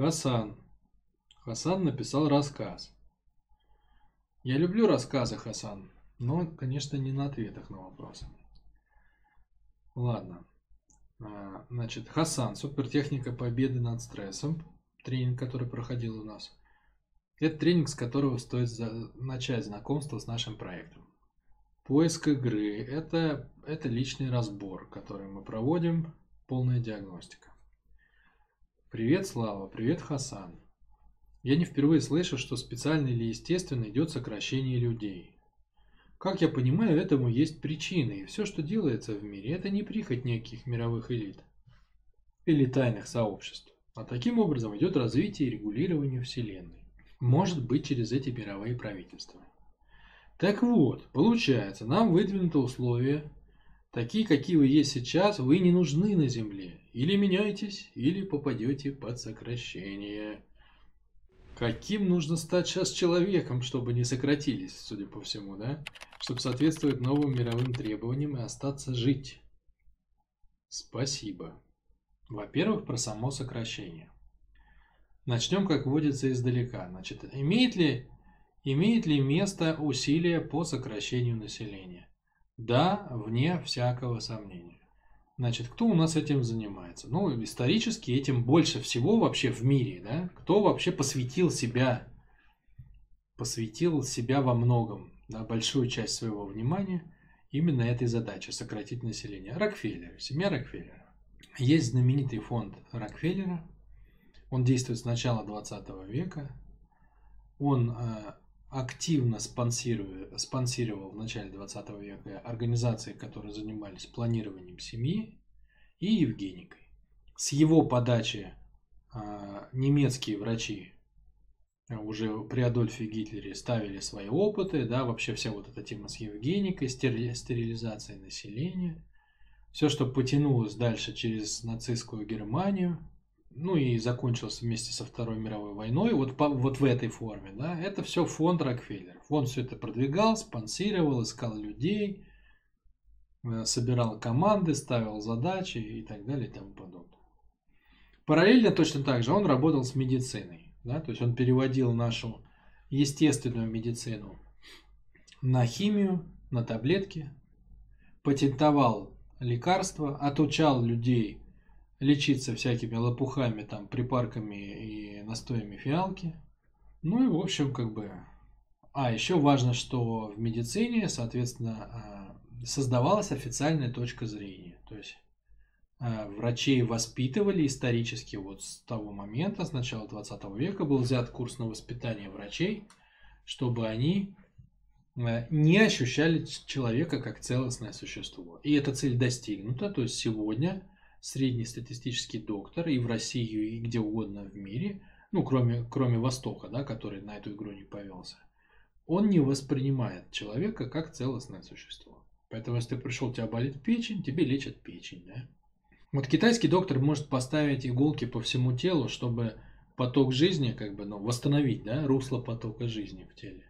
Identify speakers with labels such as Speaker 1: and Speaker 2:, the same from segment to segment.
Speaker 1: Хасан. Хасан написал рассказ. Я люблю рассказы, Хасан, но, конечно, не на ответах на вопросы. Ладно. А, значит, Хасан, супертехника победы над стрессом, тренинг, который проходил у нас. Это тренинг, с которого стоит начать знакомство с нашим проектом. Поиск игры – это, это личный разбор, который мы проводим, полная диагностика. Привет, Слава, привет, Хасан. Я не впервые слышу, что специально или естественно идет сокращение людей. Как я понимаю, этому есть причины, и все, что делается в мире, это не прихоть неких мировых элит или тайных сообществ, а таким образом идет развитие и регулирование Вселенной. Может быть через эти мировые правительства. Так вот, получается, нам выдвинуто условие, такие, какие вы есть сейчас, вы не нужны на Земле. Или меняйтесь, или попадете под сокращение. Каким нужно стать сейчас человеком, чтобы не сократились, судя по всему, да? Чтобы соответствовать новым мировым требованиям и остаться жить. Спасибо. Во-первых, про само сокращение. Начнем, как водится, издалека. Значит, имеет ли, имеет ли место усилия по сокращению населения? Да, вне всякого сомнения. Значит, кто у нас этим занимается? Ну, исторически этим больше всего вообще в мире, да? Кто вообще посвятил себя, посвятил себя во многом, да, большую часть своего внимания именно этой задаче – сократить население? Рокфеллер, семья Рокфеллера. Есть знаменитый фонд Рокфеллера. Он действует с начала 20 века. Он э, активно спонсировал в начале 20 века организации, которые занимались планированием семьи и Евгеникой. С его подачи а, немецкие врачи а, уже при Адольфе Гитлере ставили свои опыты, да, вообще вся вот эта тема с Евгеникой, стерилизацией населения, все, что потянулось дальше через нацистскую Германию, ну и закончился вместе со Второй мировой войной, вот, по, вот в этой форме, да, это все фонд Рокфеллер. Фонд все это продвигал, спонсировал, искал людей, э, собирал команды, ставил задачи и так далее и тому подобное. Параллельно точно так же он работал с медициной, да, то есть он переводил нашу естественную медицину на химию, на таблетки, патентовал лекарства, отучал людей лечиться всякими лопухами, там, припарками и настоями фиалки. Ну и, в общем, как бы... А, еще важно, что в медицине, соответственно, а, создавалась официальная точка зрения. То есть а, врачей воспитывали исторически вот с того момента, с начала 20 века был взят курс на воспитание врачей, чтобы они а, не ощущали человека как целостное существо. И эта цель достигнута. То есть сегодня среднестатистический доктор и в Россию, и где угодно в мире, ну, кроме, кроме Востока, да, который на эту игру не повелся, он не воспринимает человека как целостное существо. Поэтому, если ты пришел, тебя болит печень, тебе лечат печень, да. Вот китайский доктор может поставить иголки по всему телу, чтобы поток жизни, как бы, ну, восстановить, да, русло потока жизни в теле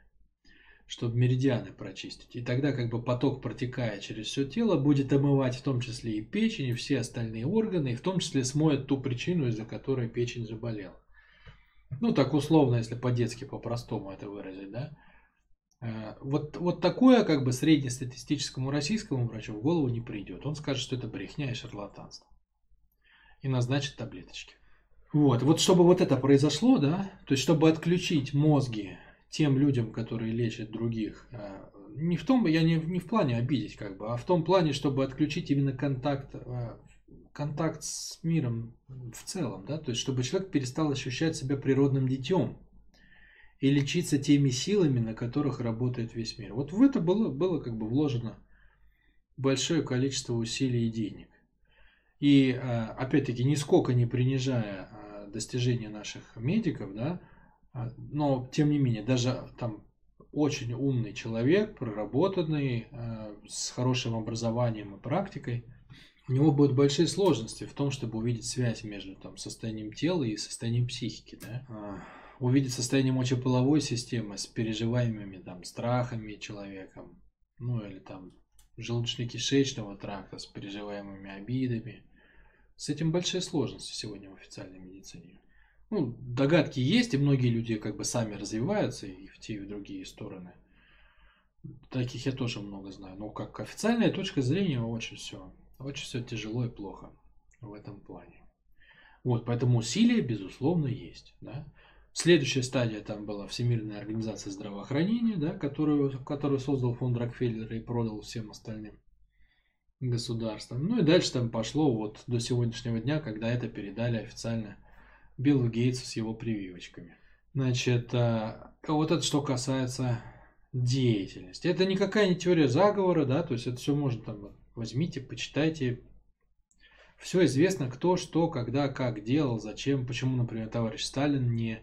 Speaker 1: чтобы меридианы прочистить. И тогда как бы поток, протекая через все тело, будет омывать в том числе и печень, и все остальные органы, и в том числе смоет ту причину, из-за которой печень заболела. Ну, так условно, если по-детски, по-простому это выразить, да. Э, вот, вот такое как бы среднестатистическому российскому врачу в голову не придет. Он скажет, что это брехня и шарлатанство. И назначит таблеточки. Вот, вот чтобы вот это произошло, да, то есть чтобы отключить мозги тем людям, которые лечат других. А, не в том, я не, не в плане обидеть, как бы, а в том плане, чтобы отключить именно контакт, а, контакт с миром в целом, да, то есть чтобы человек перестал ощущать себя природным детем и лечиться теми силами, на которых работает весь мир. Вот в это было, было как бы вложено большое количество усилий и денег. И а, опять-таки, нисколько не принижая достижения наших медиков, да, но, тем не менее, даже там очень умный человек, проработанный, э, с хорошим образованием и практикой, у него будут большие сложности в том, чтобы увидеть связь между там, состоянием тела и состоянием психики. Да? А, увидеть состояние мочеполовой системы с переживаемыми там, страхами человеком, ну или там желудочно-кишечного тракта с переживаемыми обидами. С этим большие сложности сегодня в официальной медицине. Ну, догадки есть, и многие люди как бы сами развиваются и в те, и в другие стороны. Таких я тоже много знаю. Но как официальная точка зрения очень все, очень все тяжело и плохо в этом плане. Вот, поэтому усилия, безусловно, есть. Да? Следующая стадия там была Всемирная организация здравоохранения, да, которую, которую создал фонд Рокфеллера и продал всем остальным государствам. Ну и дальше там пошло вот до сегодняшнего дня, когда это передали официально Биллу Гейтсу с его прививочками. Значит, а вот это что касается деятельности. Это никакая не теория заговора, да, то есть это все можно там возьмите, почитайте. Все известно, кто, что, когда, как делал, зачем, почему, например, товарищ Сталин не,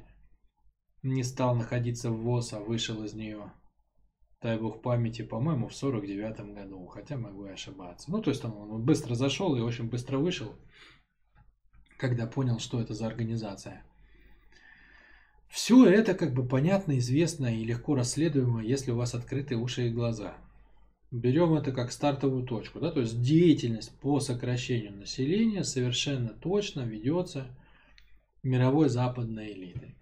Speaker 1: не стал находиться в ВОЗ, а вышел из нее дай бог памяти, по-моему, в 49 году, хотя могу и ошибаться. Ну, то есть там он быстро зашел и очень быстро вышел, когда понял, что это за организация. Все это как бы понятно, известно и легко расследуемо, если у вас открыты уши и глаза. Берем это как стартовую точку, да, то есть деятельность по сокращению населения совершенно точно ведется мировой западной элитой.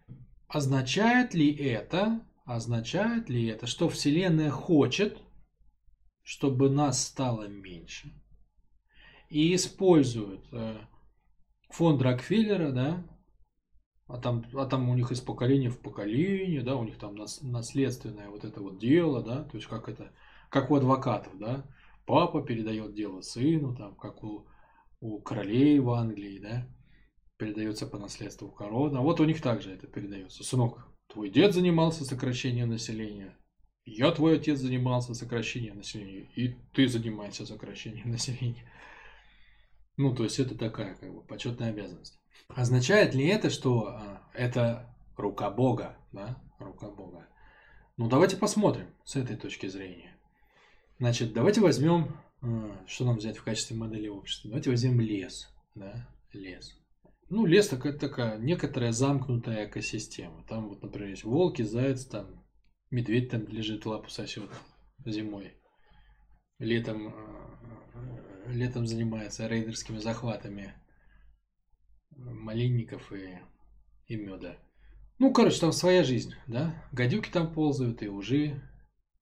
Speaker 1: Означает ли это, Означает ли это, что Вселенная хочет, чтобы нас стало меньше? И использует э, фонд Рокфеллера, да, а там, а там у них из поколения в поколение, да, у них там наследственное вот это вот дело, да, то есть как это, как у адвокатов, да, папа передает дело сыну, там, как у, у королей в Англии, да, передается по наследству корона. Вот у них также это передается. Сынок, Твой дед занимался сокращением населения. Я, твой отец, занимался сокращением населения. И ты занимаешься сокращением населения. Ну, то есть это такая как бы почетная обязанность. Означает ли это, что а, это рука Бога, да, рука Бога? Ну, давайте посмотрим с этой точки зрения. Значит, давайте возьмем, а, что нам взять в качестве модели общества? Давайте возьмем лес, да, лес. Ну, лес такая, такая некоторая замкнутая экосистема. Там вот, например, есть волки, заяц, там медведь там лежит, лапу сосет зимой. Летом, э, летом занимается рейдерскими захватами малинников и, и меда. Ну, короче, там своя жизнь, да? Гадюки там ползают, и ужи,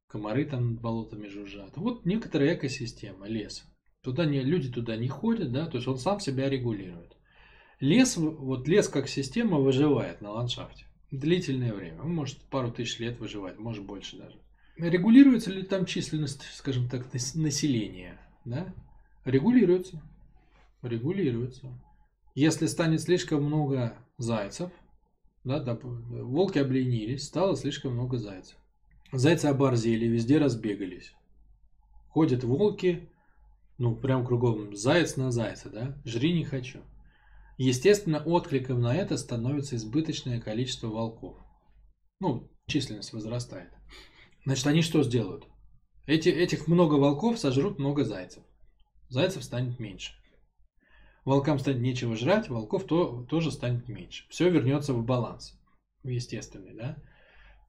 Speaker 1: комары там над болотами жужжат. Вот некоторая экосистема, лес. Туда не, люди туда не ходят, да, то есть он сам себя регулирует. Лес, вот лес как система выживает на ландшафте длительное время. Может пару тысяч лет выживать, может больше даже. Регулируется ли там численность, скажем так, населения? Да? Регулируется. Регулируется. Если станет слишком много зайцев, да, да, волки обленились, стало слишком много зайцев. Зайцы оборзели, везде разбегались. Ходят волки, ну, прям кругом, заяц на зайца, да, жри не хочу. Естественно, откликом на это становится избыточное количество волков. Ну, численность возрастает. Значит, они что сделают? Эти, этих много волков сожрут много зайцев. Зайцев станет меньше. Волкам станет нечего жрать, волков то, тоже станет меньше. Все вернется в баланс. Естественный, да?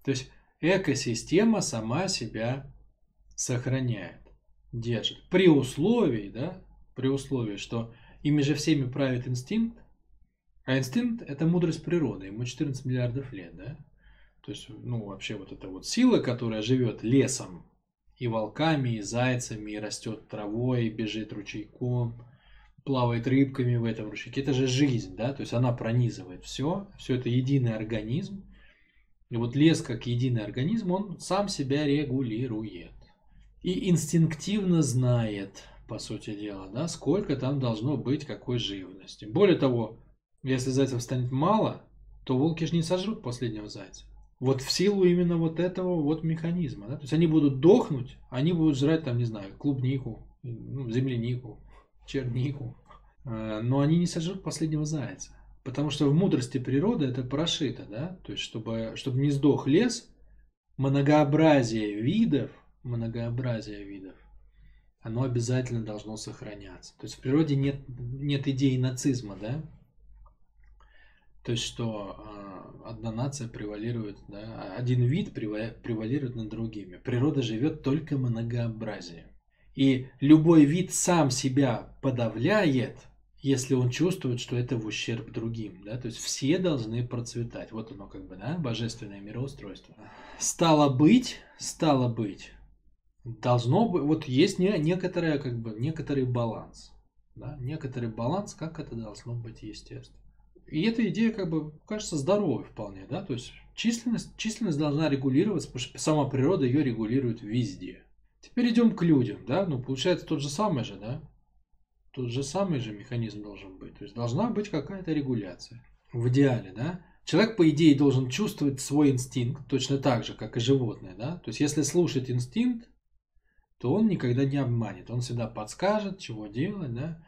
Speaker 1: То есть экосистема сама себя сохраняет, держит. При условии, да, при условии, что Ими же всеми правит инстинкт. А инстинкт – это мудрость природы. Ему 14 миллиардов лет, да? То есть, ну, вообще вот эта вот сила, которая живет лесом, и волками, и зайцами, и растет травой, и бежит ручейком, плавает рыбками в этом ручейке. Это же жизнь, да? То есть она пронизывает все. Все это единый организм. И вот лес как единый организм, он сам себя регулирует. И инстинктивно знает, по сути дела, да, сколько там должно быть какой живности. Более того, если зайцев станет мало, то волки же не сожрут последнего зайца. Вот в силу именно вот этого вот механизма. Да? То есть они будут дохнуть, они будут жрать там, не знаю, клубнику, ну, землянику, чернику. Э, но они не сожрут последнего зайца. Потому что в мудрости природы это прошито, да? То есть, чтобы, чтобы не сдох лес, многообразие видов, многообразие видов оно обязательно должно сохраняться. То есть в природе нет, нет идеи нацизма, да? То есть что э, одна нация превалирует, да, один вид превалирует над другими. Природа живет только многообразием. И любой вид сам себя подавляет, если он чувствует, что это в ущерб другим, да, то есть все должны процветать. Вот оно как бы, да, божественное мироустройство. Стало быть, стало быть, должно быть, вот есть не, некоторое, как бы, некоторый баланс, да, некоторый баланс, как это должно быть естественно. И эта идея, как бы, кажется, здоровой вполне, да, то есть численность, численность должна регулироваться, потому что сама природа ее регулирует везде. Теперь идем к людям, да, ну, получается тот же самый же, да, тот же самый же механизм должен быть. То есть должна быть какая-то регуляция. В идеале, да? Человек, по идее, должен чувствовать свой инстинкт точно так же, как и животное, да? То есть если слушать инстинкт, то он никогда не обманет. Он всегда подскажет, чего делать, да?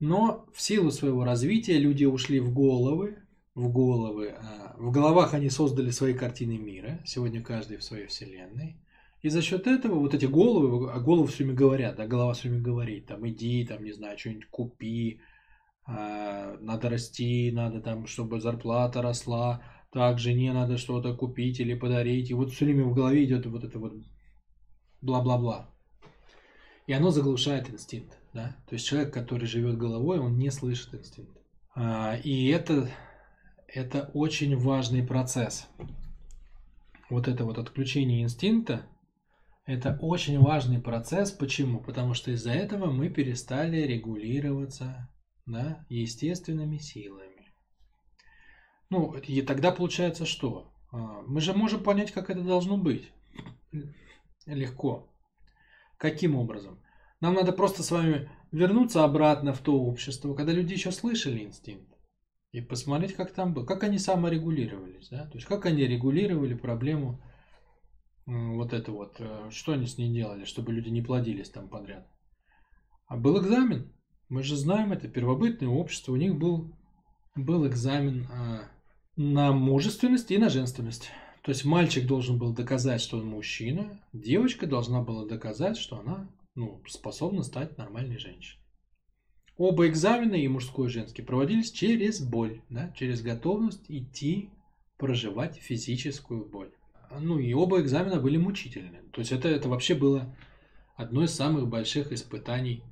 Speaker 1: Но в силу своего развития люди ушли в головы, в головы, а, в головах они создали свои картины мира, сегодня каждый в своей вселенной. И за счет этого вот эти головы, а головы все время говорят, да, голова все время говорит, там, иди, там, не знаю, что-нибудь купи, э, надо расти, надо там, чтобы зарплата росла, так, жене надо что-то купить или подарить. И вот все время в голове идет вот это вот бла-бла-бла. И оно заглушает инстинкт, да. То есть человек, который живет головой, он не слышит инстинкт. А, и это, это очень важный процесс. Вот это вот отключение инстинкта, это очень важный процесс. Почему? Потому что из-за этого мы перестали регулироваться да, естественными силами. Ну, и тогда получается что? А, мы же можем понять, как это должно быть. Легко. Каким образом? Нам надо просто с вами вернуться обратно в то общество, когда люди еще слышали инстинкт. И посмотреть, как там было, как они саморегулировались, да? То есть, как они регулировали проблему вот это вот, э, что они с ней делали, чтобы люди не плодились там подряд. А был экзамен. Мы же знаем это, первобытное общество, у них был, был экзамен а, на мужественность и на женственность. То есть мальчик должен был доказать, что он мужчина, девочка должна была доказать, что она ну, способна стать нормальной женщиной. Оба экзамена, и мужской, и женский, проводились через боль, да, через готовность идти проживать физическую боль ну и оба экзамена были мучительны. То есть это, это вообще было одно из самых больших испытаний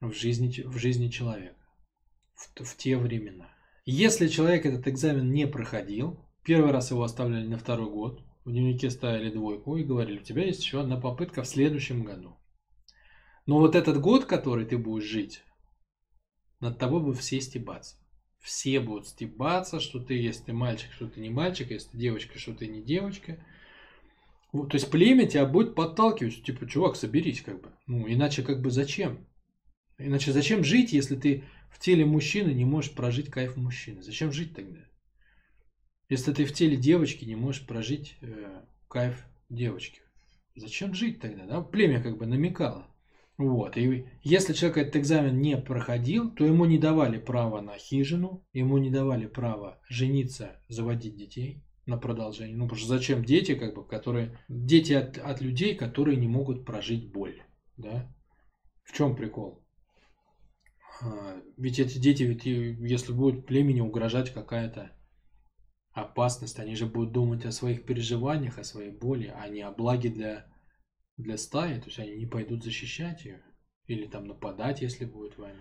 Speaker 1: в жизни, в жизни человека в, в те времена. Если человек этот экзамен не проходил, первый раз его оставляли на второй год, в дневнике ставили двойку и говорили, у тебя есть еще одна попытка в следующем году. Но вот этот год, который ты будешь жить, над тобой будут все стебаться. Все будут стебаться, что ты, если ты мальчик, что ты не мальчик, если ты девочка, что ты не девочка. Вот, то есть племя тебя будет подталкивать, типа, чувак, соберись, как бы. Ну, иначе как бы зачем? Иначе зачем жить, если ты в теле мужчины не можешь прожить кайф мужчины? Зачем жить тогда? Если ты в теле девочки не можешь прожить э, кайф девочки. Зачем жить тогда? Да? Племя как бы намекало. Вот. И если человек этот экзамен не проходил, то ему не давали права на хижину, ему не давали права жениться, заводить детей на продолжение. Ну, потому что зачем дети, как бы, которые... Дети от, от людей, которые не могут прожить боль. Да? В чем прикол? А, ведь эти дети, ведь если будет племени угрожать какая-то опасность, они же будут думать о своих переживаниях, о своей боли, а не о благе для для стаи, то есть они не пойдут защищать ее или там нападать, если будет война.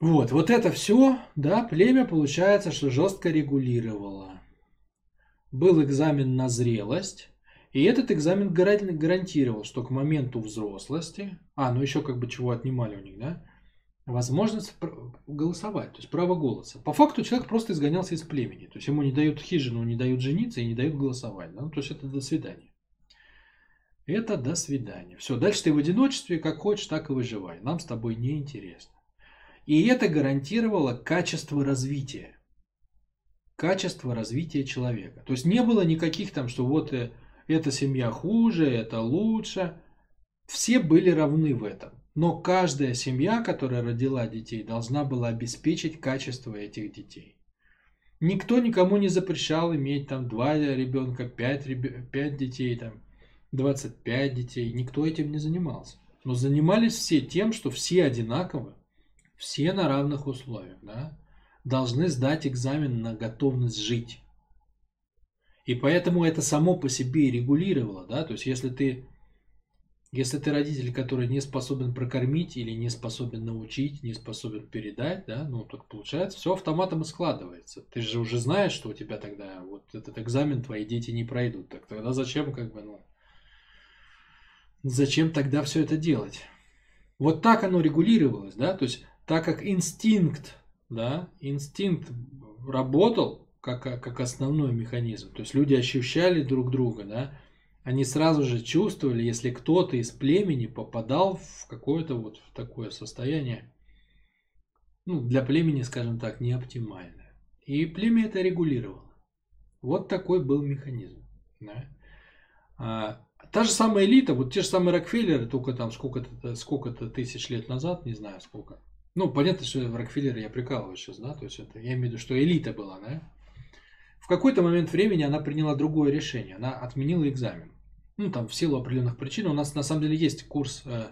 Speaker 1: Вот, вот это все, да, племя получается, что жестко регулировало. Был экзамен на зрелость, и этот экзамен гарантировал, что к моменту взрослости, а, ну еще как бы чего отнимали у них, да, возможность голосовать, то есть право голоса. По факту человек просто изгонялся из племени, то есть ему не дают хижину, не дают жениться и не дают голосовать, да? ну, то есть это до свидания. Это до свидания. Все, дальше ты в одиночестве, как хочешь, так и выживай. Нам с тобой не интересно. И это гарантировало качество развития. Качество развития человека. То есть не было никаких там, что вот э, эта семья хуже, это лучше. Все были равны в этом. Но каждая семья, которая родила детей, должна была обеспечить качество этих детей. Никто никому не запрещал иметь там два ребенка, пять, реб... пять детей там 25 детей. Никто этим не занимался. Но занимались все тем, что все одинаковы, все на равных условиях, да, должны сдать экзамен на готовность жить. И поэтому это само по себе и регулировало, да, то есть если ты, Если ты родитель, который не способен прокормить или не способен научить, не способен передать, да, ну, тут получается, все автоматом и складывается. Ты же уже знаешь, что у тебя тогда вот этот экзамен твои дети не пройдут. Так тогда зачем, как бы, ну, зачем тогда все это делать? Вот так оно регулировалось, да, то есть так как инстинкт, да, инстинкт работал как, как основной механизм, то есть люди ощущали друг друга, да, они сразу же чувствовали, если кто-то из племени попадал в какое-то вот в такое состояние, ну, для племени, скажем так, не оптимальное. И племя это регулировало. Вот такой был механизм. Да? Та же самая элита, вот те же самые Рокфеллеры, только там сколько-то сколько тысяч лет назад, не знаю сколько. Ну, понятно, что Рокфеллеры я прикалываю сейчас, да, то есть это, я имею в виду, что элита была, да. В какой-то момент времени она приняла другое решение, она отменила экзамен ну, там, в силу определенных причин. У нас на самом деле есть курс, э,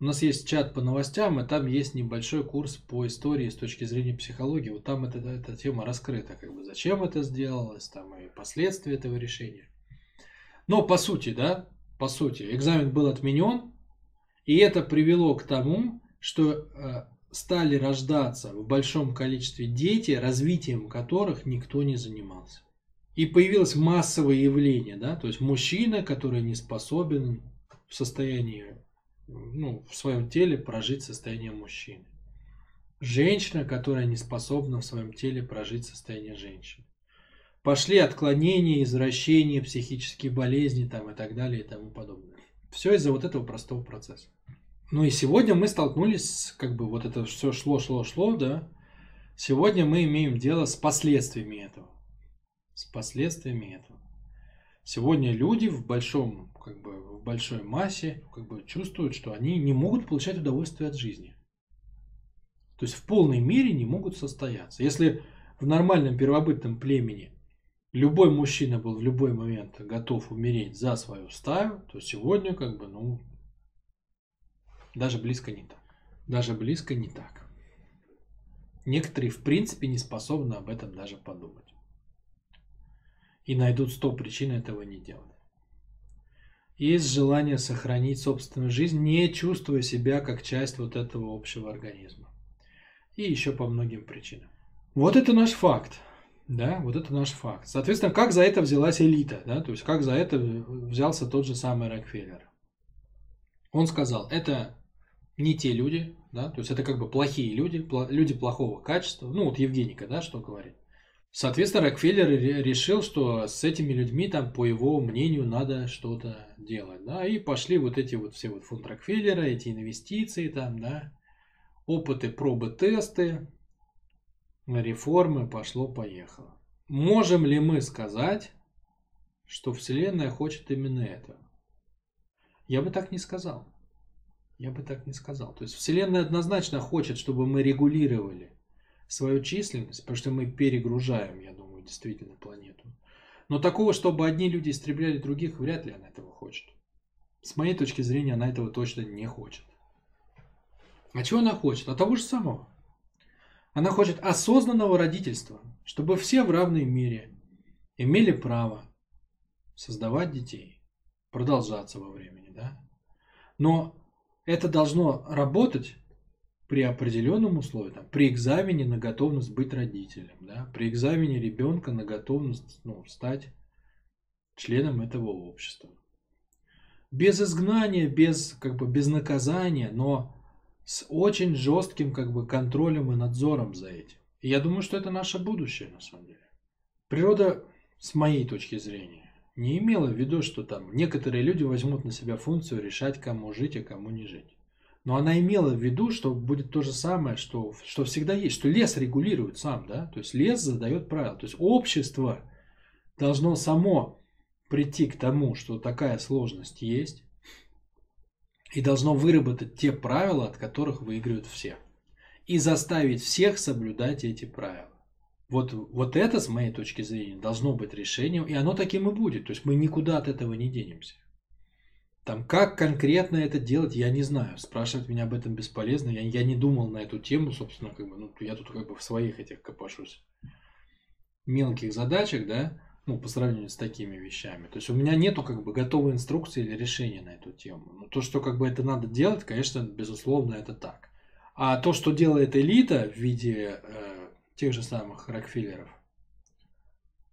Speaker 1: у нас есть чат по новостям, и там есть небольшой курс по истории с точки зрения психологии. Вот там эта, эта тема раскрыта, как бы, зачем это сделалось, там, и последствия этого решения. Но по сути, да, по сути, экзамен был отменен, и это привело к тому, что э, стали рождаться в большом количестве дети, развитием которых никто не занимался. И появилось массовое явление, да, то есть мужчина, который не способен в состоянии, ну, в своем теле прожить состояние мужчины. Женщина, которая не способна в своем теле прожить состояние женщины. Пошли отклонения, извращения, психические болезни там, и так далее и тому подобное. Все из-за вот этого простого процесса. Ну и сегодня мы столкнулись, как бы вот это все шло, шло, шло, да. Сегодня мы имеем дело с последствиями этого с последствиями этого. Сегодня люди в большом, как бы, в большой массе как бы, чувствуют, что они не могут получать удовольствие от жизни. То есть в полной мере не могут состояться. Если в нормальном первобытном племени любой мужчина был в любой момент готов умереть за свою стаю, то сегодня как бы, ну, даже близко не так. Даже близко не так. Некоторые в принципе не способны об этом даже подумать и найдут сто причин этого не делать. Есть желание сохранить собственную жизнь, не чувствуя себя как часть вот этого общего организма. И еще по многим причинам. Вот это наш факт. Да, вот это наш факт. Соответственно, как за это взялась элита, да, то есть как за это взялся тот же самый Рокфеллер. Он сказал, это не те люди, да, то есть это как бы плохие люди, люди плохого качества. Ну вот Евгеника, да, что говорит. Соответственно, Рокфеллер решил, что с этими людьми, там, по его мнению, надо что-то делать. Да? И пошли вот эти вот все вот фонд Рокфеллера, эти инвестиции, там, да, опыты, пробы, тесты, реформы, пошло-поехало. Можем ли мы сказать, что Вселенная хочет именно этого? Я бы так не сказал. Я бы так не сказал. То есть Вселенная однозначно хочет, чтобы мы регулировали свою численность, потому что мы перегружаем, я думаю, действительно планету. Но такого, чтобы одни люди истребляли других, вряд ли она этого хочет. С моей точки зрения, она этого точно не хочет. А чего она хочет? А того же самого. Она хочет осознанного родительства, чтобы все в равной мере имели право создавать детей, продолжаться во времени, да? Но это должно работать при определенном условии, там, при экзамене на готовность быть родителем, да, при экзамене ребенка на готовность ну, стать членом этого общества. Без изгнания, без, как бы, без наказания, но с очень жестким как бы, контролем и надзором за этим. И я думаю, что это наше будущее на самом деле. Природа, с моей точки зрения, не имела в виду, что там некоторые люди возьмут на себя функцию решать, кому жить, а кому не жить. Но она имела в виду, что будет то же самое, что, что всегда есть, что лес регулирует сам, да, то есть лес задает правила, то есть общество должно само прийти к тому, что такая сложность есть, и должно выработать те правила, от которых выигрывают все, и заставить всех соблюдать эти правила. Вот, вот это, с моей точки зрения, должно быть решением, и оно таким и будет. То есть мы никуда от этого не денемся. Там, как конкретно это делать, я не знаю. Спрашивать меня об этом бесполезно. Я, я не думал на эту тему, собственно, как бы, ну, я тут как бы в своих этих копошусь мелких задачах, да. Ну, по сравнению с такими вещами. То есть у меня нету как бы готовой инструкции или решения на эту тему. Но то, что как бы это надо делать, конечно, безусловно, это так. А то, что делает элита в виде э, тех же самых Рокфеллеров,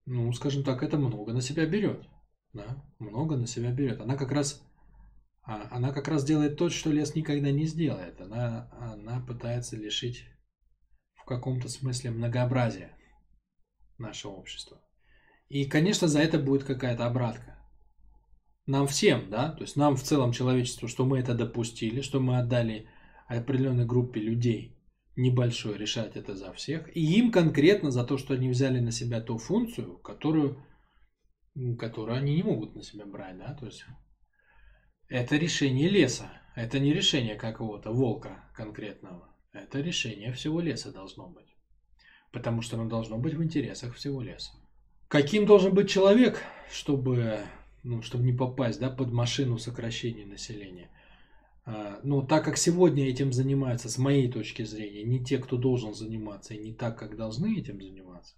Speaker 1: ну, скажем так, это много на себя берет. Да, много на себя берет. Она как раз а, она как раз делает то, что лес никогда не сделает. Она, она пытается лишить в каком-то смысле многообразия нашего общества. И, конечно, за это будет какая-то обратка. Нам всем, да, то есть нам в целом человечеству, что мы это допустили, что мы отдали определенной группе людей небольшой решать это за всех, и им конкретно за то, что они взяли на себя ту функцию, которую, которую они не могут на себя брать, да, то есть это решение леса, это не решение какого-то волка конкретного, это решение всего леса должно быть, потому что оно должно быть в интересах всего леса. Каким должен быть человек, чтобы, ну, чтобы не попасть да, под машину сокращения населения? А, ну, так как сегодня этим занимаются, с моей точки зрения, не те, кто должен заниматься, и не так, как должны этим заниматься,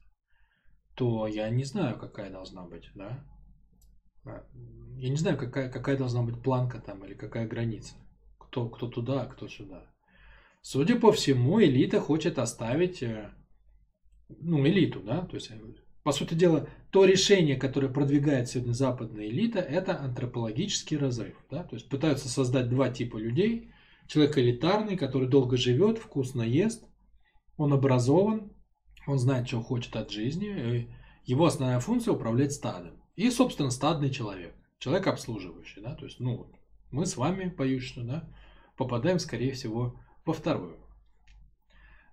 Speaker 1: то я не знаю, какая должна быть, да? А, я не знаю, какая, какая должна быть планка там или какая граница. Кто, кто туда, а кто сюда. Судя по всему, элита хочет оставить, э, ну, элиту, да, то есть по сути дела, то решение, которое продвигает сегодня западная элита, это антропологический разрыв. Да? То есть пытаются создать два типа людей. Человек элитарный, который долго живет, вкусно ест, он образован, он знает, что хочет от жизни. Его основная функция управлять стадом. И, собственно, стадный человек. Человек обслуживающий. Да? То есть, ну, мы с вами, поющие, да, попадаем, скорее всего, во вторую.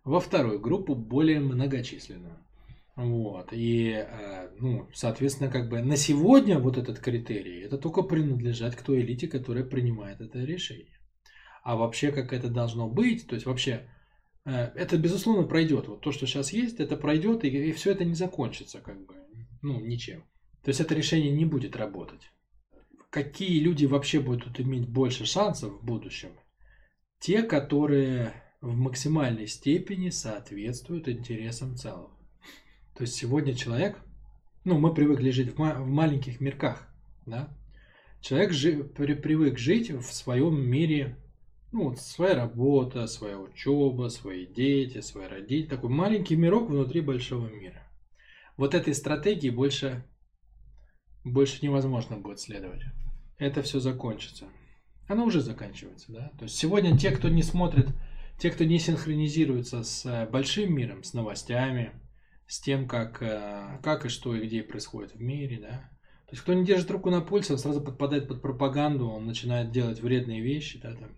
Speaker 1: Во вторую группу, более многочисленную. Вот. И, э, ну, соответственно, как бы на сегодня вот этот критерий, это только принадлежать к той элите, которая принимает это решение. А вообще, как это должно быть, то есть вообще, э, это, безусловно, пройдет. Вот то, что сейчас есть, это пройдет, и, и все это не закончится, как бы, ну, ничем. То есть это решение не будет работать. Какие люди вообще будут иметь больше шансов в будущем? Те, которые в максимальной степени соответствуют интересам целого. То есть сегодня человек, ну, мы привыкли жить в, ма- в маленьких мирках, да. Человек жи- при- привык жить в своем мире, ну, вот своя работа, своя учеба, свои дети, свои родители. Такой маленький мирок внутри большого мира. Вот этой стратегии больше, больше невозможно будет следовать. Это все закончится. Оно уже заканчивается, да. То есть сегодня те, кто не смотрит, те, кто не синхронизируется с э, большим миром, с новостями, с тем, как, э, как и что и где происходит в мире, да. То есть, кто не держит руку на пульсе, он сразу подпадает под пропаганду, он начинает делать вредные вещи, да, там,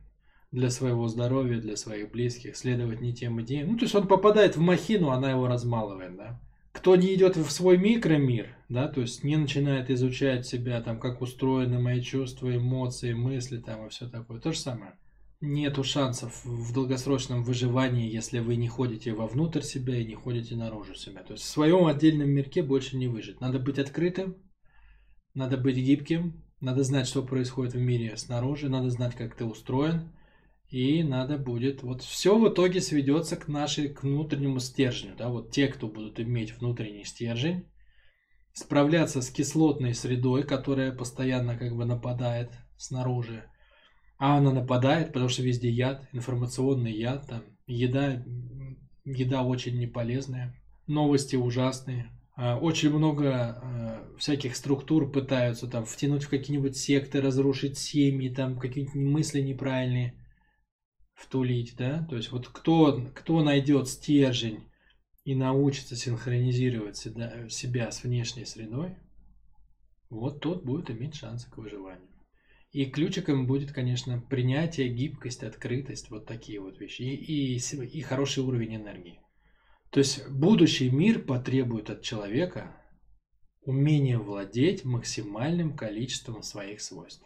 Speaker 1: для своего здоровья, для своих близких, следовать не тем идеям. Ну, то есть, он попадает в махину, она его размалывает, да. Кто не идет в свой микромир, да, то есть не начинает изучать себя, там, как устроены мои чувства, эмоции, мысли, там, и все такое, то же самое нету шансов в долгосрочном выживании, если вы не ходите вовнутрь себя и не ходите наружу себя. То есть в своем отдельном мирке больше не выжить. Надо быть открытым, надо быть гибким, надо знать, что происходит в мире снаружи, надо знать, как ты устроен, и надо будет... Вот все в итоге сведется к нашей, к внутреннему стержню. Да? Вот те, кто будут иметь внутренний стержень, справляться с кислотной средой, которая постоянно как бы нападает снаружи, а она нападает, потому что везде яд, информационный яд, там, еда, еда очень неполезная, новости ужасные. А, очень много а, всяких структур пытаются там втянуть в какие-нибудь секты, разрушить семьи, там какие-нибудь мысли неправильные втулить, да? То есть вот кто, кто найдет стержень и научится синхронизировать себя с внешней средой, вот тот будет иметь шансы к выживанию. И ключиком будет, конечно, принятие, гибкость, открытость, вот такие вот вещи. И, и, и хороший уровень энергии. То есть будущий мир потребует от человека умения владеть максимальным количеством своих свойств.